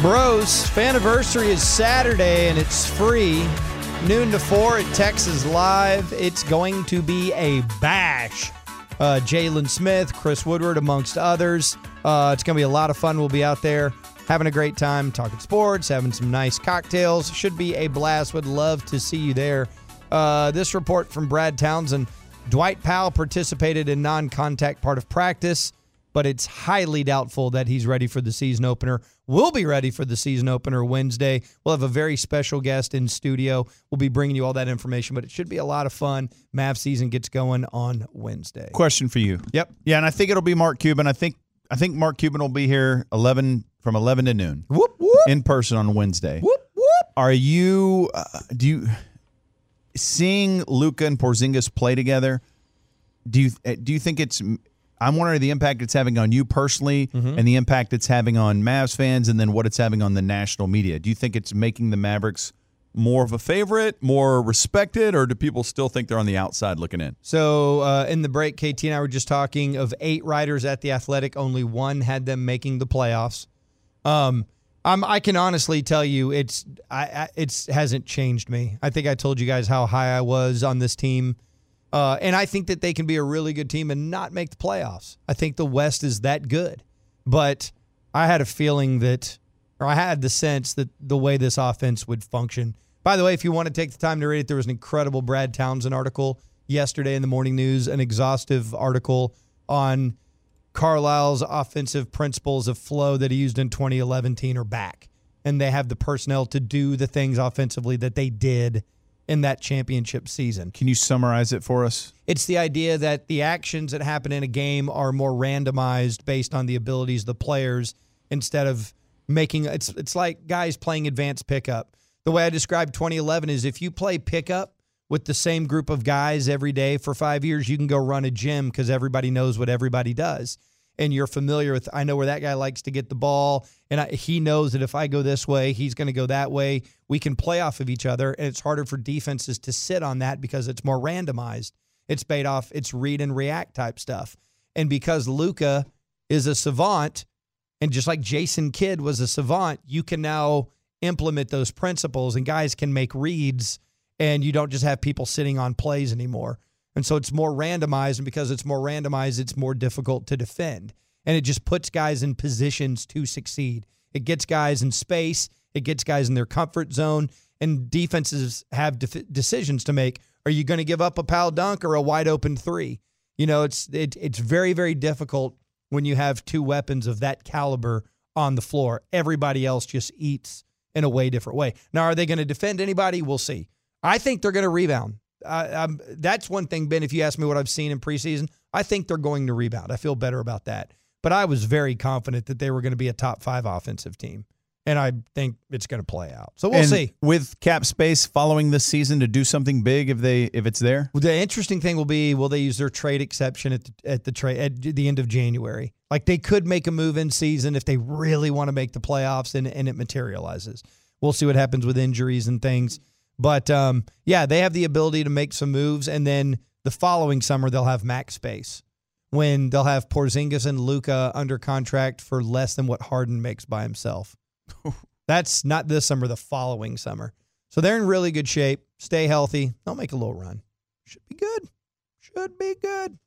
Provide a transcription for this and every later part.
Bros, Faniversary is Saturday and it's free. Noon to 4 at Texas Live. It's going to be a bash. Uh, Jalen Smith, Chris Woodward, amongst others. Uh, it's going to be a lot of fun. We'll be out there having a great time, talking sports, having some nice cocktails. Should be a blast. Would love to see you there. Uh, this report from Brad Townsend Dwight Powell participated in non contact part of practice, but it's highly doubtful that he's ready for the season opener. We'll be ready for the season opener Wednesday. We'll have a very special guest in studio. We'll be bringing you all that information, but it should be a lot of fun. Mav season gets going on Wednesday. Question for you. Yep. Yeah, and I think it'll be Mark Cuban. I think I think Mark Cuban will be here eleven from eleven to noon Whoop, whoop, in person on Wednesday. whoop, whoop. Are you? Uh, do you seeing Luka and Porzingis play together? Do you uh, do you think it's? I'm wondering the impact it's having on you personally, and the impact it's having on Mavs fans, and then what it's having on the national media. Do you think it's making the Mavericks more of a favorite, more respected, or do people still think they're on the outside looking in? So uh, in the break, KT and I were just talking of eight writers at the Athletic. Only one had them making the playoffs. Um, I'm, I can honestly tell you, it's I, I it's hasn't changed me. I think I told you guys how high I was on this team, uh, and I think that they can be a really good team and not make the playoffs. I think the West is that good, but I had a feeling that, or I had the sense that the way this offense would function. By the way, if you want to take the time to read it, there was an incredible Brad Townsend article yesterday in the morning news, an exhaustive article on Carlisle's offensive principles of flow that he used in 2011 are back. And they have the personnel to do the things offensively that they did in that championship season. Can you summarize it for us? It's the idea that the actions that happen in a game are more randomized based on the abilities of the players instead of making it's it's like guys playing advanced pickup. The way I describe 2011 is if you play pickup with the same group of guys every day for 5 years, you can go run a gym cuz everybody knows what everybody does. And you're familiar with I know where that guy likes to get the ball and I, he knows that if I go this way, he's going to go that way. We can play off of each other and it's harder for defenses to sit on that because it's more randomized. It's paid off. It's read and react type stuff. And because Luka is a savant, and just like Jason Kidd was a savant, you can now implement those principles, and guys can make reads, and you don't just have people sitting on plays anymore. And so it's more randomized, and because it's more randomized, it's more difficult to defend. And it just puts guys in positions to succeed. It gets guys in space, it gets guys in their comfort zone, and defenses have def- decisions to make. Are you going to give up a pal dunk or a wide open three? You know, it's it, it's very very difficult when you have two weapons of that caliber on the floor. Everybody else just eats in a way different way. Now, are they going to defend anybody? We'll see. I think they're going to rebound. Uh, that's one thing, Ben. If you ask me what I've seen in preseason, I think they're going to rebound. I feel better about that. But I was very confident that they were going to be a top five offensive team, and I think it's going to play out. So we'll and see. with cap space following this season to do something big if they if it's there. The interesting thing will be will they use their trade exception at the, at the trade at the end of January? Like they could make a move in season if they really want to make the playoffs and, and it materializes. We'll see what happens with injuries and things. But um, yeah, they have the ability to make some moves, and then the following summer they'll have max space when they'll have Porzingis and Luka under contract for less than what Harden makes by himself. That's not this summer, the following summer. So they're in really good shape. Stay healthy. They'll make a little run. Should be good. Should be good.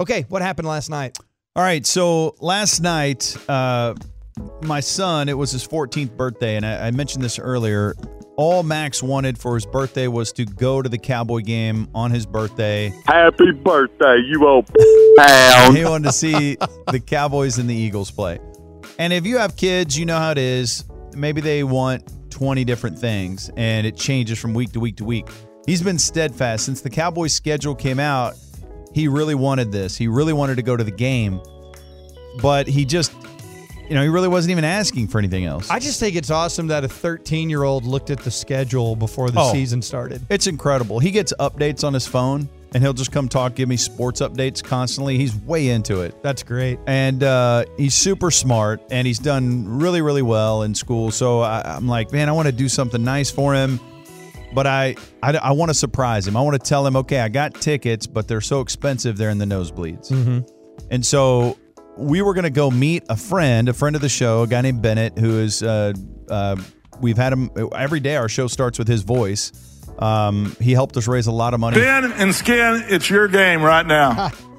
Okay, what happened last night? All right, so last night, uh, my son, it was his 14th birthday, and I, I mentioned this earlier. All Max wanted for his birthday was to go to the Cowboy game on his birthday. Happy birthday, you old. He wanted to see the Cowboys and the Eagles play. And if you have kids, you know how it is. Maybe they want 20 different things, and it changes from week to week to week. He's been steadfast since the Cowboys schedule came out. He really wanted this. He really wanted to go to the game, but he just you know, he really wasn't even asking for anything else. I just think it's awesome that a 13 year old looked at the schedule before the Oh. season started. It's incredible. He gets updates on his phone and he'll just come talk, give me sports updates constantly. He's way into it. That's great. And uh, he's super smart and he's done really, really well in school. So I, I'm like, man, I want to do something nice for him. But I, I, want to surprise him. I want to tell him, okay, I got tickets, but they're so expensive, they're in the nosebleeds. And so we were going to go meet a friend, a friend of the show, a guy named Bennett, who is, uh, uh, we've had him every day. Our show starts with his voice. Um, he helped us raise a lot of money Ben and Skin, it's your game right now.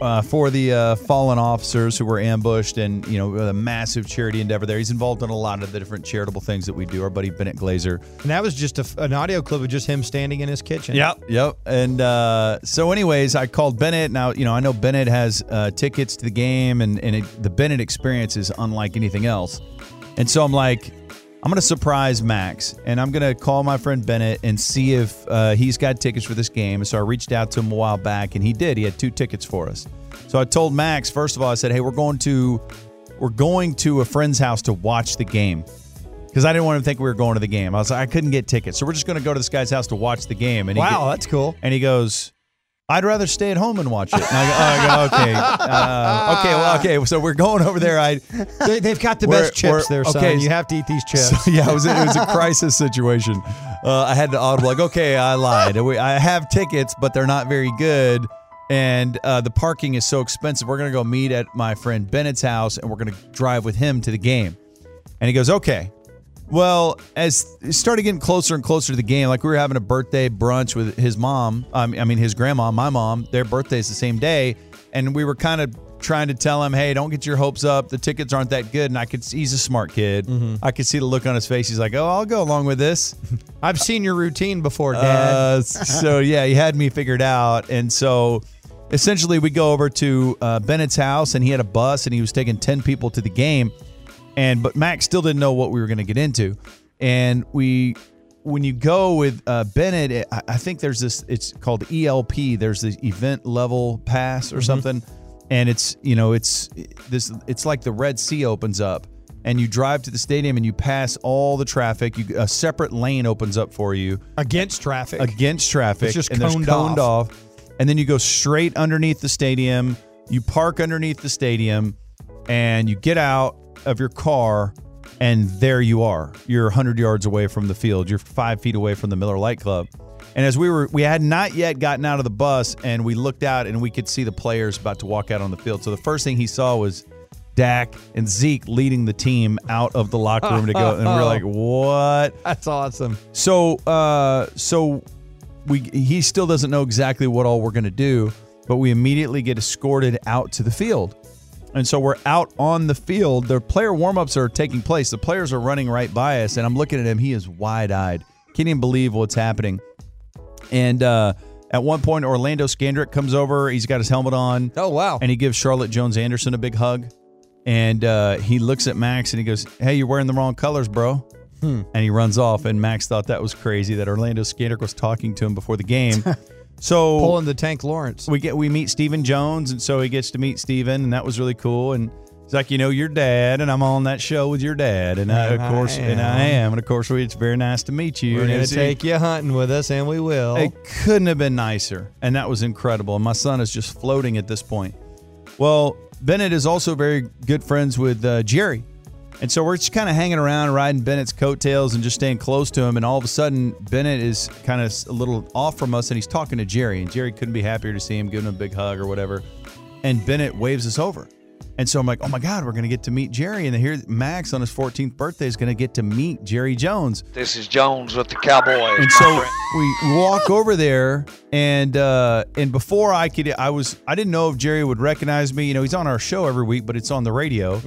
uh, for the uh, fallen officers who were ambushed and, you know, a massive charity endeavor there. He's involved in a lot of the different charitable things that we do. Our buddy Bennett Glazer. And that was just a, an audio clip of just him standing in his kitchen. Yep. Yep. And uh, so, anyways, I called Bennett. Now, you know, I know Bennett has uh, tickets to the game, and, and it, the Bennett experience is unlike anything else. And so I'm like, I'm going to surprise Max, and I'm going to call my friend Bennett and see if uh, he's got tickets for this game. So I reached out to him a while back, and he did. He had two tickets for us. So I told Max first of all, I said, "Hey, we're going to we're going to a friend's house to watch the game." Because I didn't want him to think we were going to the game. I was like, I couldn't get tickets. So we're just going to go to this guy's house to watch the game. And he Wow, get- that's cool. and he goes, I'd rather stay at home and watch it. And I go, oh, I go okay. Uh, okay, well, okay. So we're going over there. I, They, they've got the best chips there, son. okay, You have to eat these chips. so, yeah, it was, it was a crisis situation. Uh, I had to audible, like, okay, I lied. We- I have tickets, but they're not very good. And uh, the parking is so expensive. We're going to go meet at my friend Bennett's house and we're going to drive with him to the game. And he goes, okay. Well, as it started getting closer and closer to the game, like we were having a birthday brunch with his mom, um, I mean, his grandma, my mom, their birthday's the same day. And we were kind of trying to tell him, hey, don't get your hopes up. The tickets aren't that good. And I could, see he's a smart kid. I could see the look on his face. He's like, oh, I'll go along with this. I've seen your routine before, Dad. Uh, so yeah, he had me figured out, and so essentially we go over to uh, Bennett's house, and he had a bus, and he was taking ten people to the game, and but Max still didn't know what we were going to get into, and we. When you go with uh, Bennett, it, I think there's this. It's called ELP. There's this event level pass or something, and it's you know it's this. It's like the Red Sea opens up, and you drive to the stadium and you pass all the traffic. You, a separate lane opens up for you Against traffic. against traffic It's just and coned coned off. and then you go straight underneath the stadium you park underneath the stadium and you get out of your car and there you are. You're 100 yards away from the field. You're five feet away from the Miller Lite club. And as we were we had not yet gotten out of the bus and we looked out and we could see the players about to walk out on the field. So the first thing he saw was Dak and Zeke leading the team out of the locker room to go, and we're like, "What?" That's awesome. So, uh, so we he still doesn't know exactly what all we're gonna do, but we immediately get escorted out to the field, and so we're out on the field. The player warmups are taking place. The players are running right by us, and I'm looking at him. He is wide eyed. Can't even believe what's happening. And uh, at one point, Orlando Scandrick comes over. He's got his helmet on. Oh, wow. And he gives Charlotte Jones Anderson a big hug. And uh, he looks at Max and he goes, Hey, you're wearing the wrong colors, bro. And he runs off. And Max thought that was crazy that Orlando Scandrick was talking to him before the game. so Pulling the Tank Lawrence. we get we meet Stephen Jones, and so he gets to meet Stephen, and that was really cool. And he's like, you know, your dad, and I'm on that show with your dad, and I, of And I course, and I am. and of course, we, it's very nice to meet you. We're and it's- to take you hunting with us, and we will. it couldn't have been nicer. And that was incredible. And my son is just floating at this point. Well, Bennett is also very good friends with uh, Jerry. And so we're just kind of hanging around, riding Bennett's coattails and just staying close to him. And all of a sudden, Bennett is kind of a little off from us and he's talking to Jerry. And Jerry couldn't be happier to see him, giving him a big hug or whatever. And Bennett waves us over. And so I'm like, oh my God, we're going to get to meet Jerry. And here, Max on his 14th birthday is going to get to meet Jerry Jones. This is Jones with the Cowboys. And so we walk over there, and uh, and before I could, I was I didn't know if Jerry would recognize me. You know, he's on our show every week, but it's on the radio,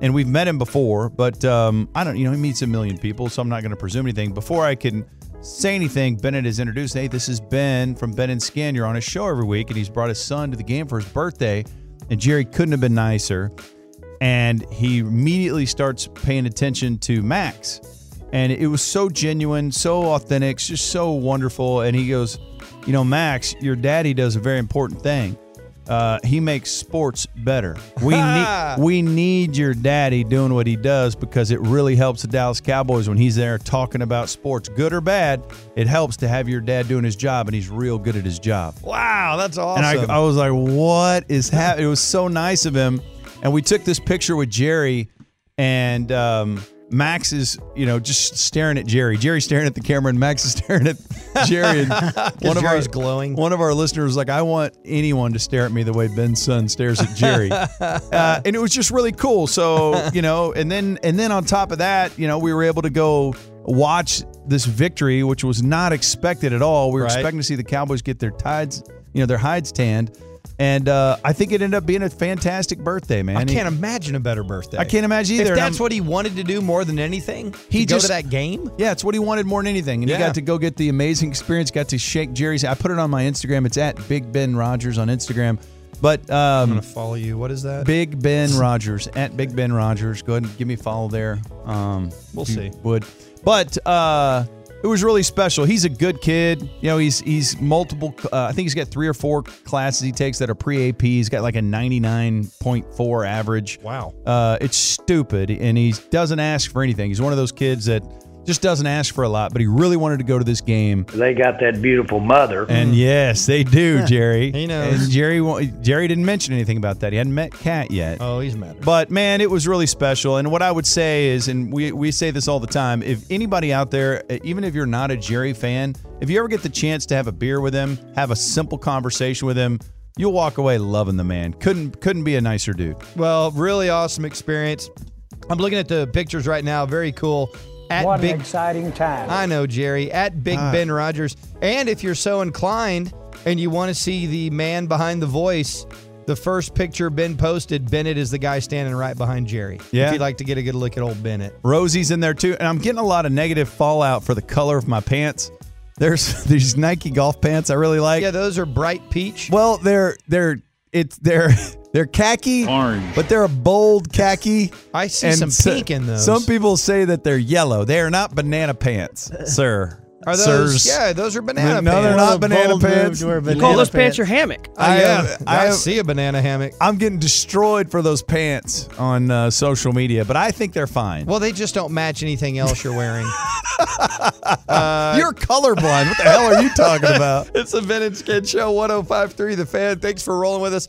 and we've met him before. But um, I don't, you know, he meets a million people, so I'm not going to presume anything. Before I can say anything, Bennett is introduced. Hey, this is Ben from Ben and Skin. You're on his show every week, and he's brought his son to the game for his birthday. And Jerry couldn't have been nicer. And he immediately starts paying attention to Max and it was so genuine, so authentic, just so wonderful. And he goes, "You know, Max, your daddy does a very important thing. Uh, he makes sports better. We need we need your daddy doing what he does because it really helps the Dallas Cowboys when he's there talking about sports, good or bad. It helps to have your dad doing his job, and he's real good at his job. Wow, that's awesome. And I, I was like, what is happening? It was so nice of him. And we took this picture with Jerry, and um, Max is, you know, just staring at Jerry. Jerry's staring at the camera, and Max is staring at Jerry. And one of Jerry's our, glowing. One of our listeners was like, I want anyone to stare at me the way Ben's son stares at Jerry. uh, and it was just really cool. So, you know, and then and then on top of that, you know, we were able to go watch this victory, which was not expected at all. We were Right. expecting to see the Cowboys get their tides, you know, their hides tanned. And uh, I think it ended up being a fantastic birthday, man. I can't imagine a better birthday. I can't imagine either. If that's what he wanted to do more than anything, He to go just- to that game. Yeah, it's what he wanted more than anything. And he got to go get the amazing experience, got to shake Jerry's. I put it on my Instagram. It's at Big Ben Rogers on Instagram. But I'm um, gonna follow you. What is that? Big Ben Rogers at Big Ben Rogers. Go ahead and give me a follow there. Um, We'll see. Would, but uh, it was really special. He's a good kid. You know, he's he's multiple. Uh, I think he's got three or four classes he takes that are pre AP. He's got like a ninety nine point four average. Wow. Uh, it's stupid, and he doesn't ask for anything. He's one of those kids that just doesn't ask for a lot, but he really wanted to go to this game. They got that beautiful mother. And yes, they do, Jerry. He knows. And Jerry, Jerry didn't mention anything about that. He hadn't met Kat yet. Oh, he's mad. But man, it was really special. And what I would say is, and we, we say this all the time, if anybody out there, uh, even if you're not a Jerry fan, if you ever get the chance to have a beer with him, have a simple conversation with him, you'll walk away loving the man. Couldn't couldn't be a nicer dude. Well, really awesome experience. I'm looking at the pictures right now. Very cool. At What Big, an exciting time. I know Jerry at Big Ah. Ben Rogers. And if you're so inclined and you want to see the man behind the voice, the first picture Ben posted, Bennett is the guy standing right behind Jerry. Yeah. If you'd like to get a good look at old Bennett. Rosie's in there too, and I'm getting a lot of negative fallout for the color of my pants. There's these Nike golf pants I really like. Yeah, those are bright peach. Well, they're they're it's they're they're khaki, Orange. but they're a bold khaki. I see some so- pink in those. Some people say that they're yellow. They are not banana pants, sir. are those? Sirs. Yeah, those are banana pants? no, they're not banana pants. You call those pants your hammock. I, I, yeah, am- I I see a banana hammock. I'm getting destroyed for those pants on uh, social media, but I think they're fine. Well, they just don't match anything else you're wearing. You're colorblind. What the hell are you talking about? it's the vintage kid Skid Show 1053 The Fan. Thanks for rolling with us.